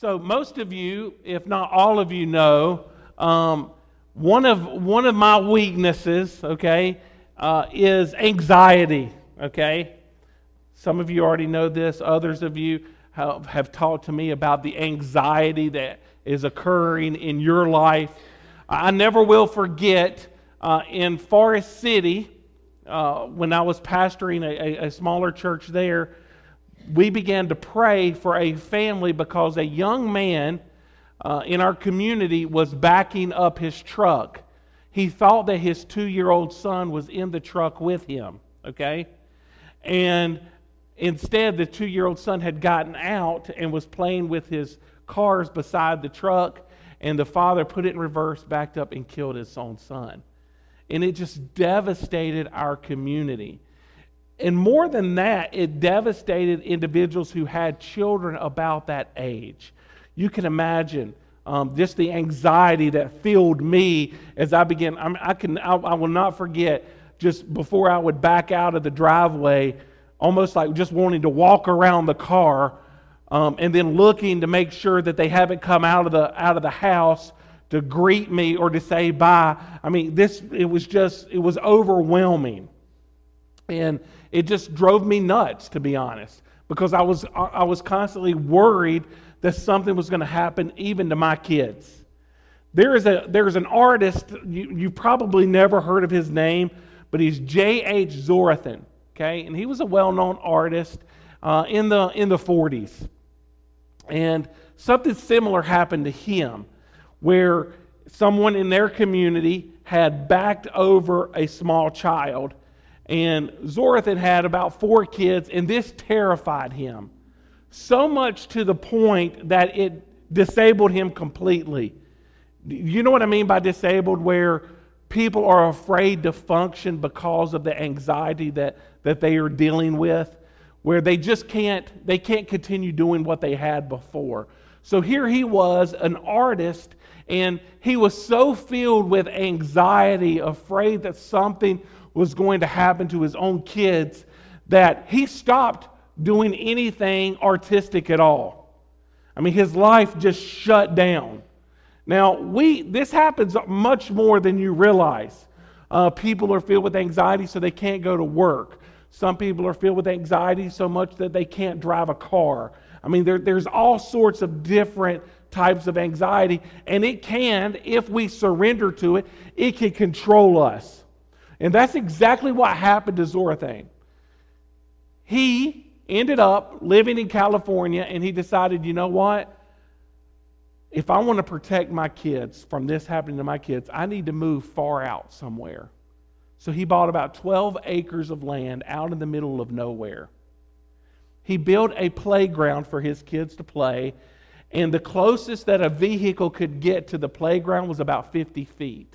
So, most of you, if not all of you, know um, one, of, one of my weaknesses, okay, uh, is anxiety, okay? Some of you already know this, others of you have, have talked to me about the anxiety that is occurring in your life. I never will forget uh, in Forest City, uh, when I was pastoring a, a, a smaller church there, we began to pray for a family because a young man uh, in our community was backing up his truck. He thought that his two year old son was in the truck with him, okay? And instead, the two year old son had gotten out and was playing with his cars beside the truck, and the father put it in reverse, backed up, and killed his own son. And it just devastated our community. And more than that, it devastated individuals who had children about that age. You can imagine um, just the anxiety that filled me as I began. I, I can, I, I will not forget just before I would back out of the driveway, almost like just wanting to walk around the car um, and then looking to make sure that they haven't come out of the out of the house to greet me or to say bye. I mean, this it was just it was overwhelming. And it just drove me nuts, to be honest, because I was, I was constantly worried that something was going to happen even to my kids. There is, a, there is an artist, you, you probably never heard of his name, but he's J.H. Zorthian, okay? And he was a well known artist uh, in, the, in the 40s. And something similar happened to him, where someone in their community had backed over a small child and Zorthian had about four kids, and this terrified him. So much to the point that it disabled him completely. You know what I mean by disabled? Where people are afraid to function because of the anxiety that, that they are dealing with, where they just can't, they can't continue doing what they had before. So here he was, an artist, and he was so filled with anxiety, afraid that something was going to happen to his own kids that he stopped doing anything artistic at all. I mean, his life just shut down. Now, we this happens much more than you realize. Uh, people are filled with anxiety, so they can't go to work. Some people are filled with anxiety so much that they can't drive a car. I mean, there, there's all sorts of different types of anxiety, and it can, if we surrender to it, it can control us. And that's exactly what happened to Zorthian. He ended up living in California and he decided, you know what? If I want to protect my kids from this happening to my kids, I need to move far out somewhere. So he bought about 12 acres of land out in the middle of nowhere. He built a playground for his kids to play, and the closest that a vehicle could get to the playground was about 50 feet.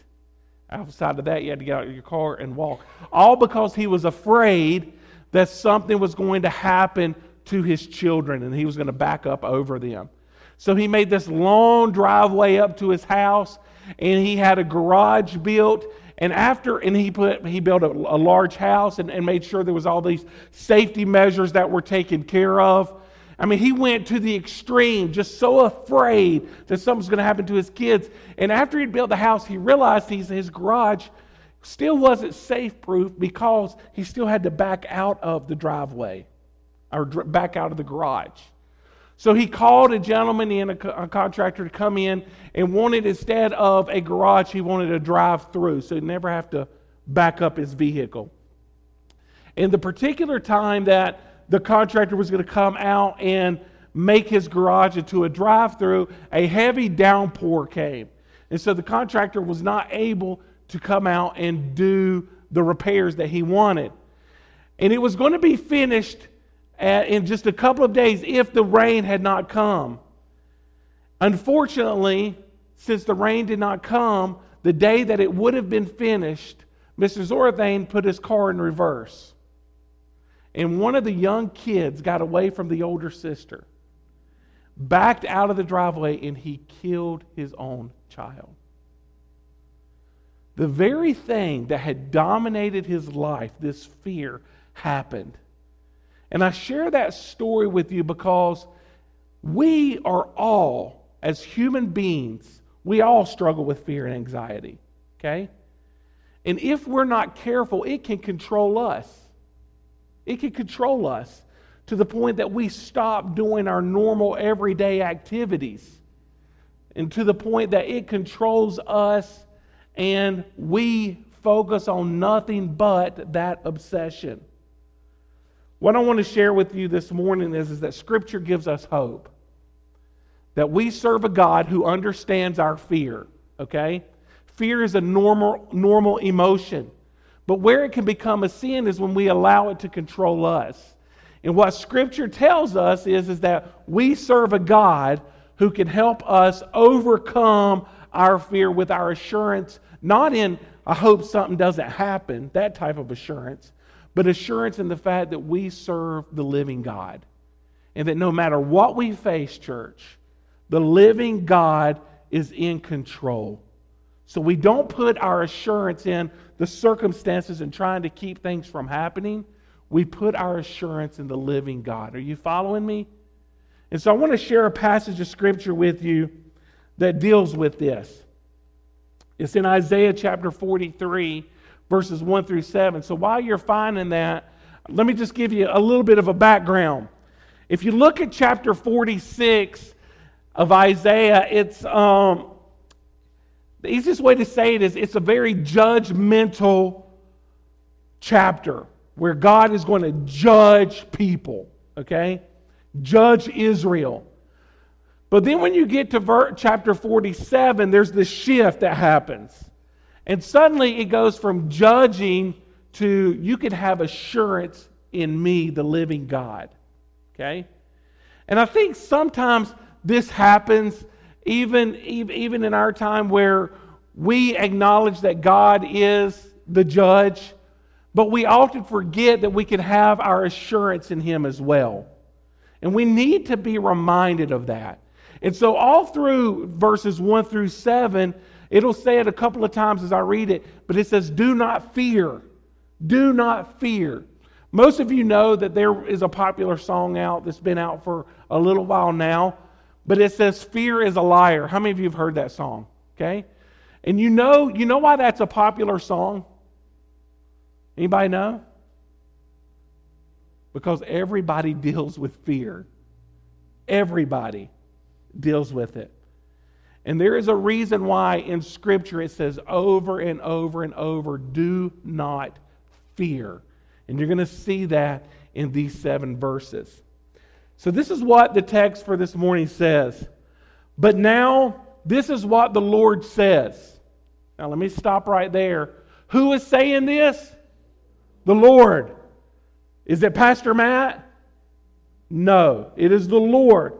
Outside of that, you had to get out of your car and walk. All because he was afraid that something was going to happen to his children and he was going to back up over them. So he made this long driveway up to his house and he had a garage built and after and he put he built a, a large house and, and made sure there was all these safety measures that were taken care of I mean, he went to the extreme, just so afraid that something's going to happen to his kids. And after he'd built the house, he realized he's, his garage still wasn't safe proof because he still had to back out of the driveway or back out of the garage. So he called a gentleman in, a, a, contractor, to come in and wanted, instead of a garage, he wanted a drive through so he'd never have to back up his vehicle. In the particular time that the contractor was going to come out and make his garage into a drive through, a heavy downpour came. And so the contractor was not able to come out and do the repairs that he wanted. And it was going to be finished at, in just a couple of days if the rain had not come. Unfortunately, since the rain did not come, the day that it would have been finished, Mr. Zorthian put his car in reverse. And one of the young kids got away from the older sister, backed out of the driveway, and he killed his own child. The very thing that had dominated his life, this fear, happened. And I share that story with you because We are all, as human beings, we all struggle with fear and anxiety. Okay? And if we're not careful, it can control us. It can control us to the point that we stop doing our normal everyday activities. And to the point that it controls us and we focus on nothing but that obsession. What I want to share with you this morning is, is that Scripture gives us hope. That we serve a God who understands our fear, okay? Fear is a normal, normal emotion. But where it can become a sin is when we allow it to control us. And what Scripture tells us is, is that we serve a God who can help us overcome our fear with our assurance, not in, I hope something doesn't happen, that type of assurance, but assurance in the fact that we serve the living God. And that no matter what we face, church, the living God is in control. So we don't put our assurance in the circumstances and trying to keep things from happening. We put our assurance in the living God. Are you following me? And so I want to share a passage of scripture with you that deals with this. It's in Isaiah chapter 43, verses 1 through 7. So while you're finding that, let me just give you a little bit of a background. If you look at chapter 46 of Isaiah, it's um, the easiest way to say it is it's a very judgmental chapter where God is going to judge people, okay? Judge Israel. But then when you get to ver- chapter 47, there's this shift that happens. And suddenly it goes from judging to you can have assurance in me, the living God. Okay? And I think sometimes this happens even, even in our time where we acknowledge that God is the judge, but we often forget that we can have our assurance in Him as well. And we need to be reminded of that. And so, all through verses 1 through 7, it'll say it a couple of times as I read it, but it says, Do not fear. Do not fear. Most of you know that there is a popular song out that's been out for a little while now but it says, Fear is a liar. How many of you have heard that song? Okay? And you know, you know why that's a popular song? Anybody know? Because everybody deals with fear. Everybody deals with it. And there is a reason why in Scripture it says over and over and over, do not fear. And you're going to see that in these seven verses. So, this is what the text for this morning says. But now, this is what the Lord says. Now, let me stop right there. Who is saying this? The Lord. Is it Pastor Matt? No, it is the Lord.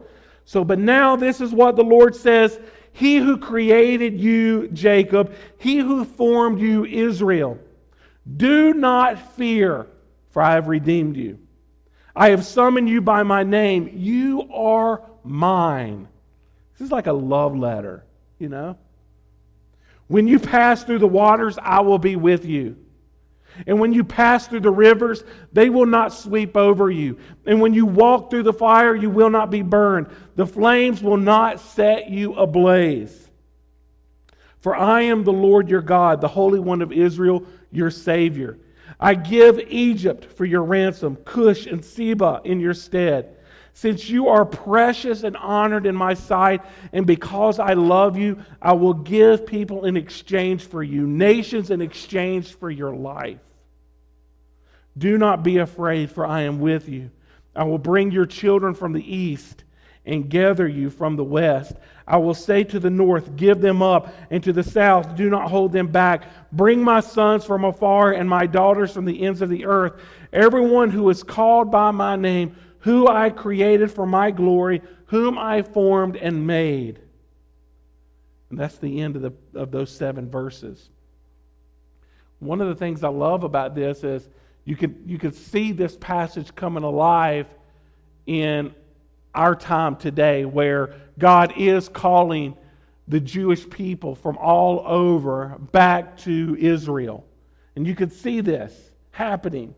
So, but now this is what the Lord says He who created you, Jacob, he who formed you, Israel. Do not fear, for I have redeemed you. I have summoned you by my name. You are mine. This is like a love letter, you know? When you pass through the waters, I will be with you. And when you pass through the rivers, they will not sweep over you. And when you walk through the fire, you will not be burned. The flames will not set you ablaze. For I am the Lord your God, the Holy One of Israel, your Savior. I give Egypt for your ransom, Cush and Seba in your stead. Since you are precious and honored in my sight, and because I love you, I will give people in exchange for you, nations in exchange for your life. Do not be afraid, for I am with you. I will bring your children from the east and gather you from the west. I will say to the north, Give them up, and to the south, Do not hold them back. Bring my sons from afar and my daughters from the ends of the earth. Everyone who is called by my name, who I created for my glory, whom I formed and made. And that's the end of, the, of those seven verses. One of the things I love about this is you can, you can see this passage coming alive in our time today where God is calling the Jewish people from all over back to Israel. And you can see this happening.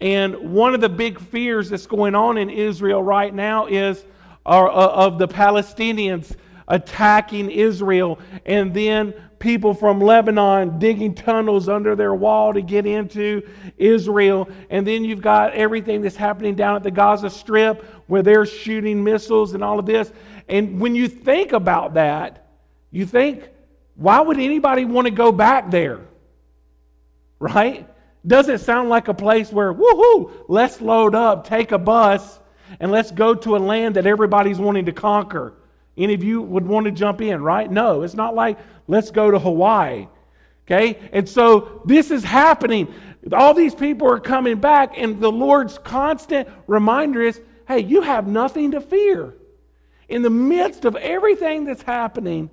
And one of the big fears that's going on in Israel right now is uh, of the Palestinians attacking Israel, and then people from Lebanon digging tunnels under their wall to get into Israel. And then you've got everything that's happening down at the Gaza Strip where they're shooting missiles and all of this. And when you think about that, you think, why would anybody want to go back there? Right? Does it sound like a place where, woohoo, let's load up, take a bus, and let's go to a land that everybody's wanting to conquer? Any of you would want to jump in, right? No, it's not like let's go to Hawaii. Okay? And so this is happening. All these people are coming back, and the Lord's constant reminder is hey, you have nothing to fear. In the midst of everything that's happening,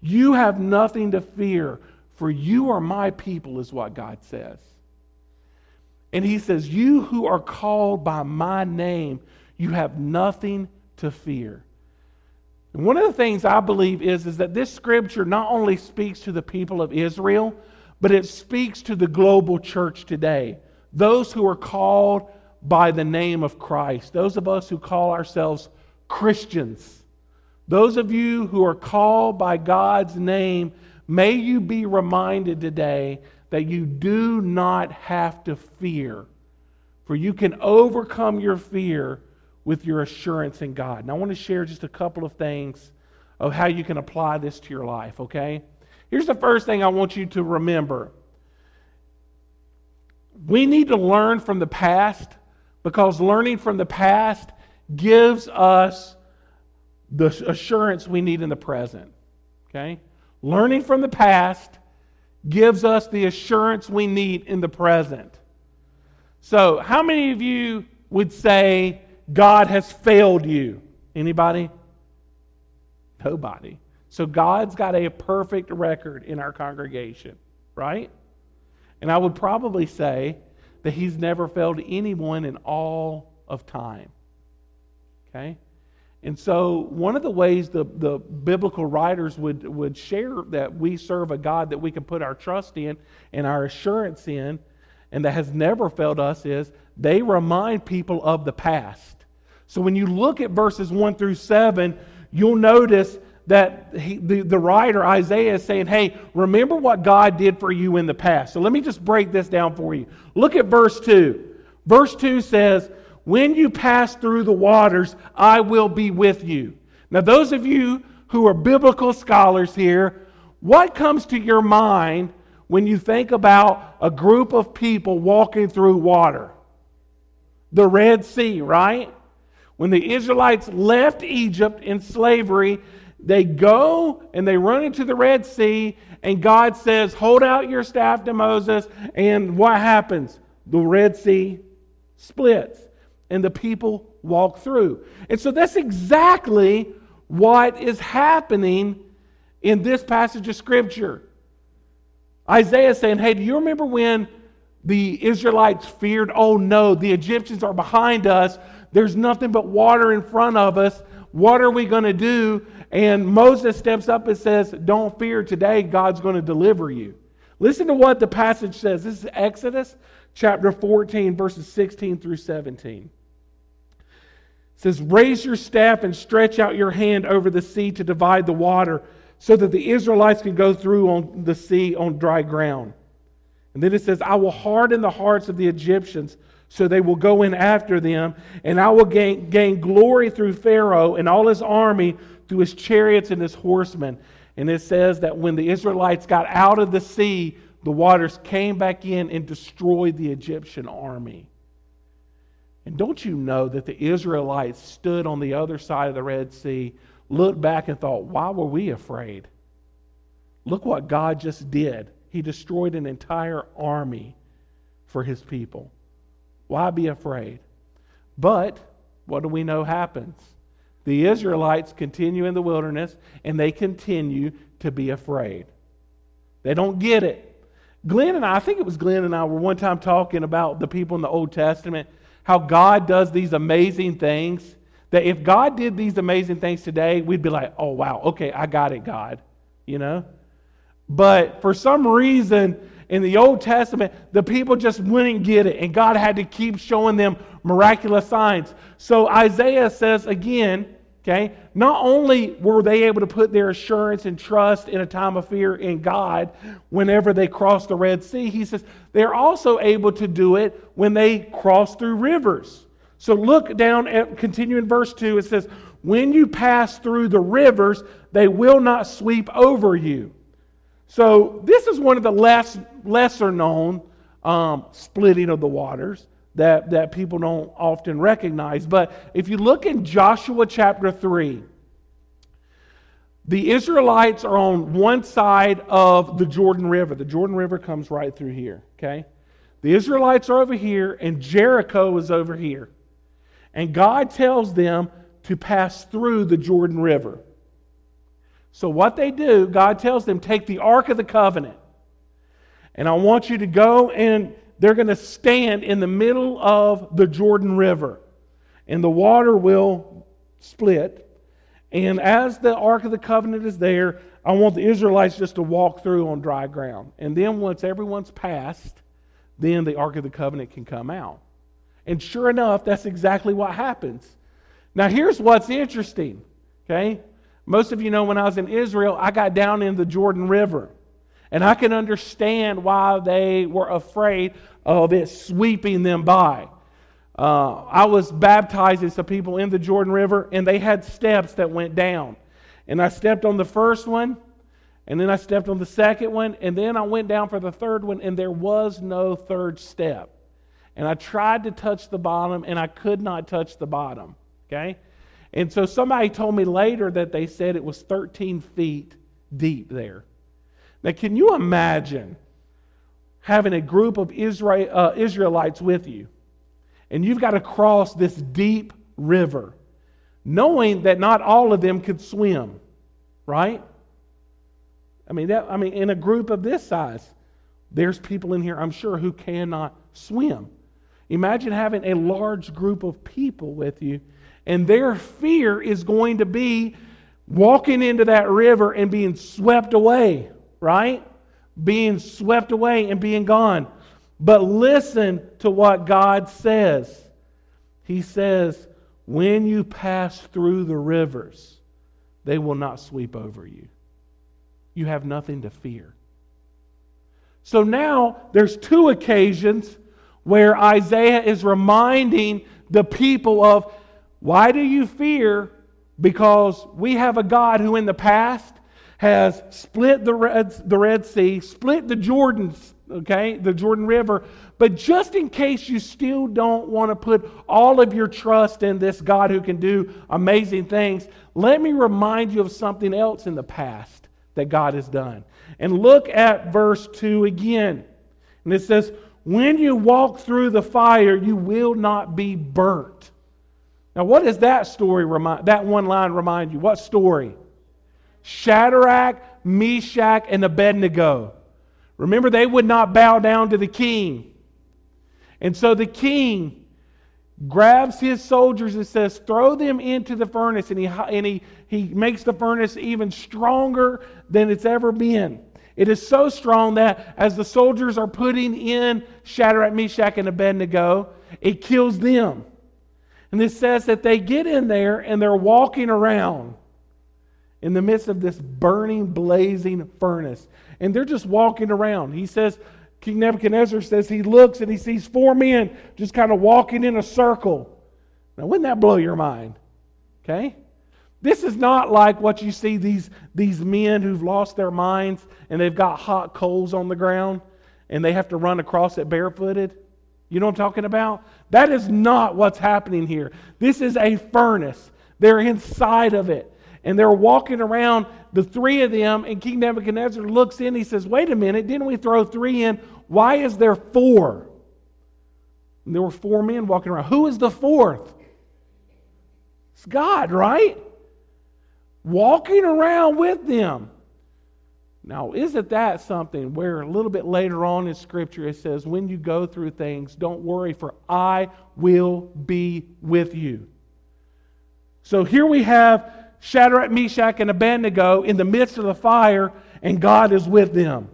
you have nothing to fear, for you are my people, is what God says. And He says, You who are called by my name, you have nothing to fear. One of the things I believe is, is that this scripture not only speaks to the people of Israel, but it speaks to the global church today. Those who are called by the name of Christ, those of us who call ourselves Christians, those of you who are called by God's name, may you be reminded today that you do not have to fear, for you can overcome your fear with your assurance in God. And I want to share just a couple of things of how you can apply this to your life, okay? Here's the first thing I want you to remember. We need to learn from the past because learning from the past gives us the assurance we need in the present. Okay? Learning from the past gives us the assurance we need in the present. So, how many of you would say God has failed you. Anybody? Nobody. So God's got a perfect record in our congregation, right? And I would probably say that He's never failed anyone in all of time. Okay? And so, one of the ways the, the biblical writers would, would share that we serve a God that we can put our trust in and our assurance in, and that has never failed us, is they remind people of the past. So when you look at verses 1 through 7, you'll notice that he, the, the writer, Isaiah, is saying, Hey, remember what God did for you in the past. So let me just break this down for you. Look at verse 2. Verse 2 says, When you pass through the waters, I will be with you. Now, those of you who are biblical scholars here, what comes to your mind when you think about a group of people walking through water? The Red Sea, right? When the Israelites left Egypt in slavery, they go and they run into the Red Sea, and God says, Hold out your staff to Moses. And what happens? The Red Sea splits, and the people walk through. And so that's exactly what is happening in this passage of Scripture. Isaiah saying, Hey, do you remember when the Israelites feared, Oh no, the Egyptians are behind us. There's nothing but water in front of us. What are we going to do? And Moses steps up and says, Don't fear today, God's going to deliver you. Listen to what the passage says. This is Exodus chapter 14, verses 16 through 17. It says, Raise your staff and stretch out your hand over the sea to divide the water, so that the Israelites can go through on the sea on dry ground. And then it says, I will harden the hearts of the Egyptians so they will go in after them, and I will gain, gain glory through Pharaoh and all his army, through his chariots and his horsemen. And it says that when the Israelites got out of the sea, the waters came back in and destroyed the Egyptian army. And don't you know that the Israelites stood on the other side of the Red Sea, looked back and thought, why were we afraid? Look what God just did. He destroyed an entire army for his people. Why be afraid? But what do we know happens? The Israelites continue in the wilderness and they continue to be afraid. They don't get it. Glenn and I, I think it was Glenn and I were one time talking about the people in the Old Testament, how God does these amazing things. That if God did these amazing things today, we'd be like, oh, wow, okay, I got it, God. You know? But for some reason, in the Old Testament, the people just wouldn't get it, and God had to keep showing them miraculous signs. So Isaiah says again Okay? Not only were they able to put their assurance and trust in a time of fear in God whenever they crossed the Red Sea, he says they're also able to do it when they cross through rivers. So look down at continue in verse 2. It says, When you pass through the rivers, they will not sweep over you. So this is one of the less lesser known um, splitting of the waters that, that people don't often recognize. But if you look in Joshua chapter 3, the Israelites are on one side of the Jordan River. The Jordan River comes right through here, okay? The Israelites are over here, and Jericho is over here. And God tells them to pass through the Jordan River. So, what they do, God tells them, take the Ark of the Covenant. And I want you to go and they're going to stand in the middle of the Jordan River, and the water will split. And as the Ark of the Covenant is there, I want the Israelites just to walk through on dry ground. And then once everyone's passed, then the Ark of the Covenant can come out. And sure enough, that's exactly what happens. Now, here's what's interesting, okay? Most of you know when I was in Israel, I got down in the Jordan River. And I can understand why they were afraid of it sweeping them by. Uh, I was baptizing some people in the Jordan River, and they had steps that went down. And I stepped on the first one, and then I stepped on the second one, and then I went down for the third one, and there was no third step. And I tried to touch the bottom, and I could not touch the bottom. Okay? And so somebody told me later that they said it was 13 feet deep there. Now, can you imagine having a group of Israel, uh, Israelites with you, and you've got to cross this deep river, knowing that not all of them could swim, right? I mean, that, I mean, in a group of this size, there's people in here, I'm sure, who cannot swim. Imagine having a large group of people with you, and their fear is going to be walking into that river and being swept away right? Being swept away and being gone. But listen to what God says. He says, When you pass through the rivers, they will not sweep over you. You have nothing to fear. So now there's two occasions where Isaiah is reminding the people of why do you fear? Because we have a God who in the past has split the Red, the Red Sea, split the Jordan, okay, the Jordan River. But just in case you still don't want to put all of your trust in this God who can do amazing things, let me remind you of something else in the past that God has done. And look at verse 2 again. And it says, When you walk through the fire, you will not be burnt. Now, what does that story remind, that one line remind you? What story? Shadrach, Meshach, and Abednego. Remember, they would not bow down to the king. And so the king grabs his soldiers and says, Throw them into the furnace. And he, and he, he makes the furnace even stronger than it's ever been. It is so strong that as the soldiers are putting in Shadrach, Meshach, and Abednego, it kills them. And this says that they get in there and they're walking around in the midst of this burning, blazing furnace. And they're just walking around. He says, King Nebuchadnezzar says he looks and he sees four men just kind of walking in a circle. Now, wouldn't that blow your mind? Okay? This is not like what you see these, these men who've lost their minds and they've got hot coals on the ground and they have to run across it barefooted. You know what I'm talking about? That is not what's happening here. This is a furnace. They're inside of it and they're walking around, the three of them, and King Nebuchadnezzar looks in. He says, Wait a minute, didn't we throw three in? Why is there four? And there were four men walking around. Who is the fourth? It's God, right? Walking around with them. Now, isn't that something where a little bit later on in Scripture it says, When you go through things, don't worry, for I will be with you. So here we have Shadrach, Meshach, and Abednego in the midst of the fire, and God is with them.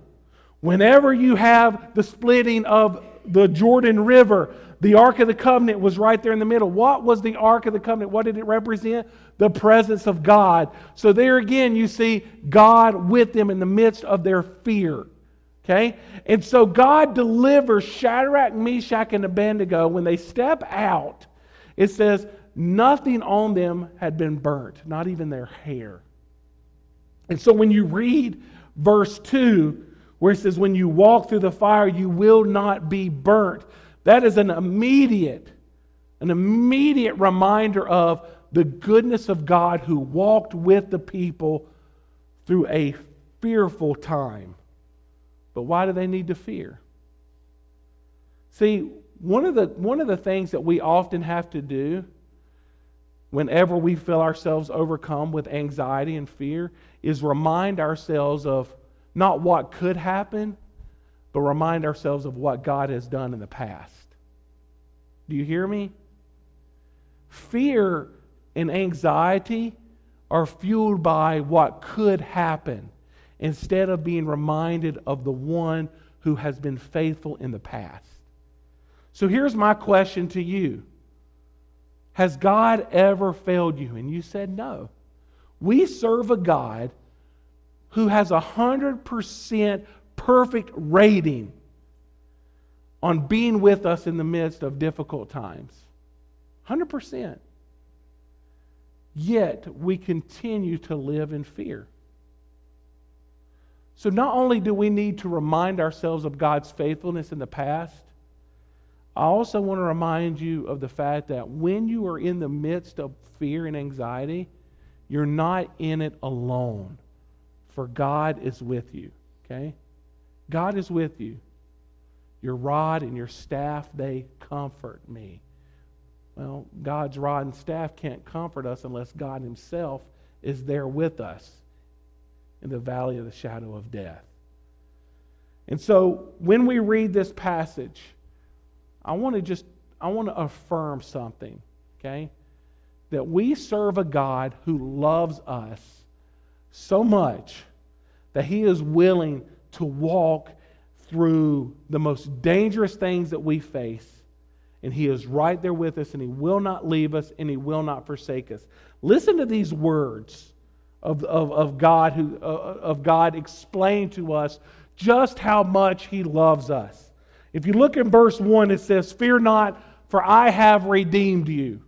Whenever you have the splitting of the Jordan River. The Ark of the Covenant was right there in the middle. What was the Ark of the Covenant? What did it represent? The presence of God. So there again, you see God with them in the midst of their fear. Okay? And so God delivers Shadrach, Meshach, and Abednego when they step out. It says, nothing on them had been burnt, not even their hair. And so when you read verse 2, where it says, When you walk through the fire, you will not be burnt. That is an immediate, an immediate reminder of the goodness of God who walked with the people through a fearful time. But why do they need to fear? See, one of the, one of the things that we often have to do whenever we feel ourselves overcome with anxiety and fear is remind ourselves of not what could happen, but remind ourselves of what God has done in the past. Do you hear me? Fear and anxiety are fueled by what could happen instead of being reminded of the one who has been faithful in the past. So here's my question to you Has God ever failed you? And you said no. We serve a God who has a 100% perfect rating on being with us in the midst of difficult times. 100%. Yet we continue to live in fear. So not only do we need to remind ourselves of God's faithfulness in the past, I also want to remind you of the fact that when you are in the midst of fear and anxiety, you're not in it alone for God is with you. Okay? God is with you. Your rod and your staff, they comfort me. Well, God's rod and staff can't comfort us unless God Himself is there with us in the valley of the shadow of death. And so when we read this passage, I want to just I want to affirm something, okay? That we serve a God who loves us so much that He is willing to walk through the most dangerous things that we face. And He is right there with us, and He will not leave us, and He will not forsake us. Listen to these words of, of, of God, who, uh, of God explain to us just how much He loves us. If you look in verse 1, it says, Fear not, for I have redeemed you.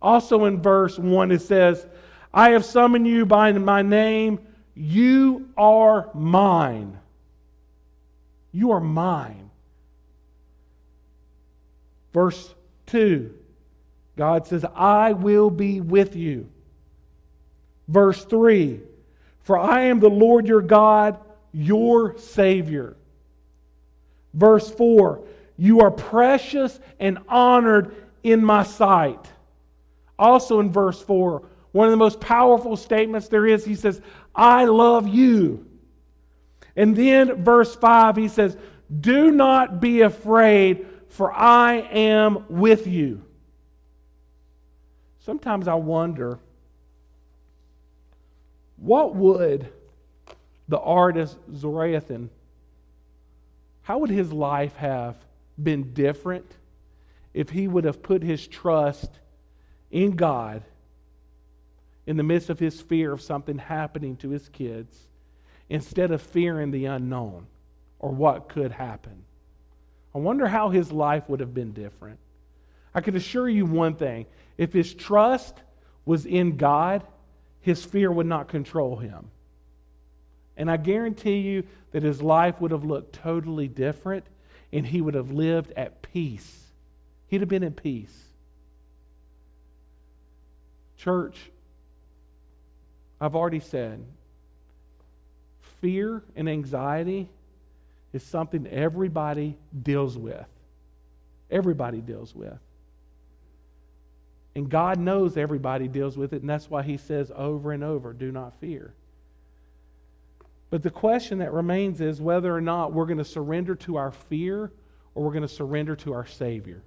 Also in verse 1, it says, I have summoned you by my name. You are mine. You are mine. Verse 2, God says, I will be with you. Verse 3, for I am the Lord your God, your Savior. Verse 4, you are precious and honored in my sight. Also in verse 4, one of the most powerful statements there is, he says, I love you. And then, verse 5, he says, Do not be afraid, for I am with you. Sometimes I wonder what would the artist Zorthian, how would his life have been different if he would have put his trust in God in the midst of his fear of something happening to his kids instead of fearing the unknown or what could happen. I wonder how his life would have been different. I can assure you one thing if his trust was in God, his fear would not control him. And I guarantee you that his life would have looked totally different and he would have lived at peace. He'd have been in peace. Church, I've already said fear and anxiety is something everybody deals with. Everybody deals with. And God knows everybody deals with it, and that's why He says over and over, do not fear. But the question that remains is whether or not we're going to surrender to our fear or we're going to surrender to our Savior.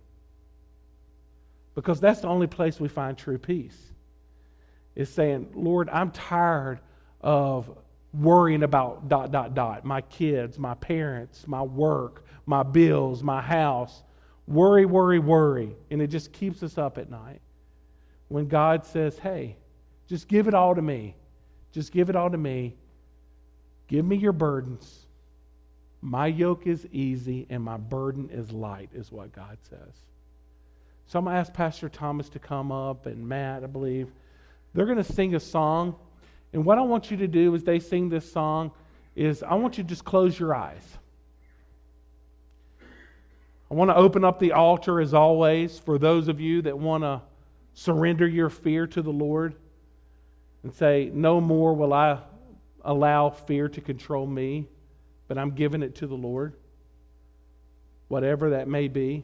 Because that's the only place we find true peace is saying, Lord, I'm tired of worrying about dot, dot, dot, my kids, my parents, my work, my bills, my house. Worry, worry, worry. And it just keeps us up at night. When God says, hey, just give it all to me. Just give it all to me. Give me your burdens. My yoke is easy and my burden is light, is what God says. So I'm going to ask Pastor Thomas to come up and Matt, I believe. They're going to sing a song. And what I want you to do as they sing this song is I want you to just close your eyes. I want to open up the altar as always for those of you that want to surrender your fear to the Lord and say, No more will I allow fear to control me, but I'm giving it to the Lord, whatever that may be.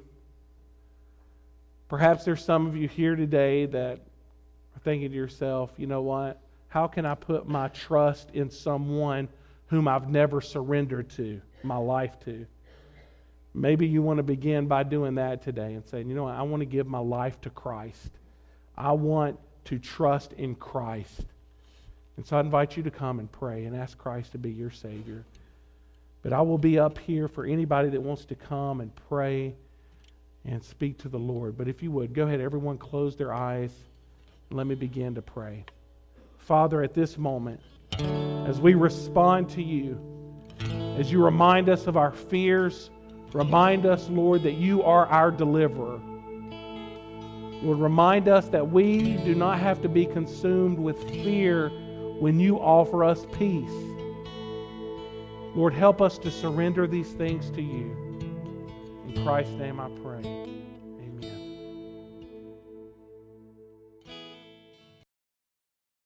Perhaps there's some of you here today that are thinking to yourself, you know what? How can I put my trust in someone whom I've never surrendered to my life to? Maybe you want to begin by doing that today and saying, you know what? I want to give my life to Christ. I want to trust in Christ. And so I invite you to come and pray and ask Christ to be your Savior. But I will be up here for anybody that wants to come and pray and speak to the Lord. But if you would, go ahead, everyone close their eyes. Let me begin to pray. Father, at this moment, as we respond to you, as you remind us of our fears, remind us, Lord, that you are our deliverer. Lord, remind us that we do not have to be consumed with fear when you offer us peace. Lord, help us to surrender these things to you. In Christ's name I pray.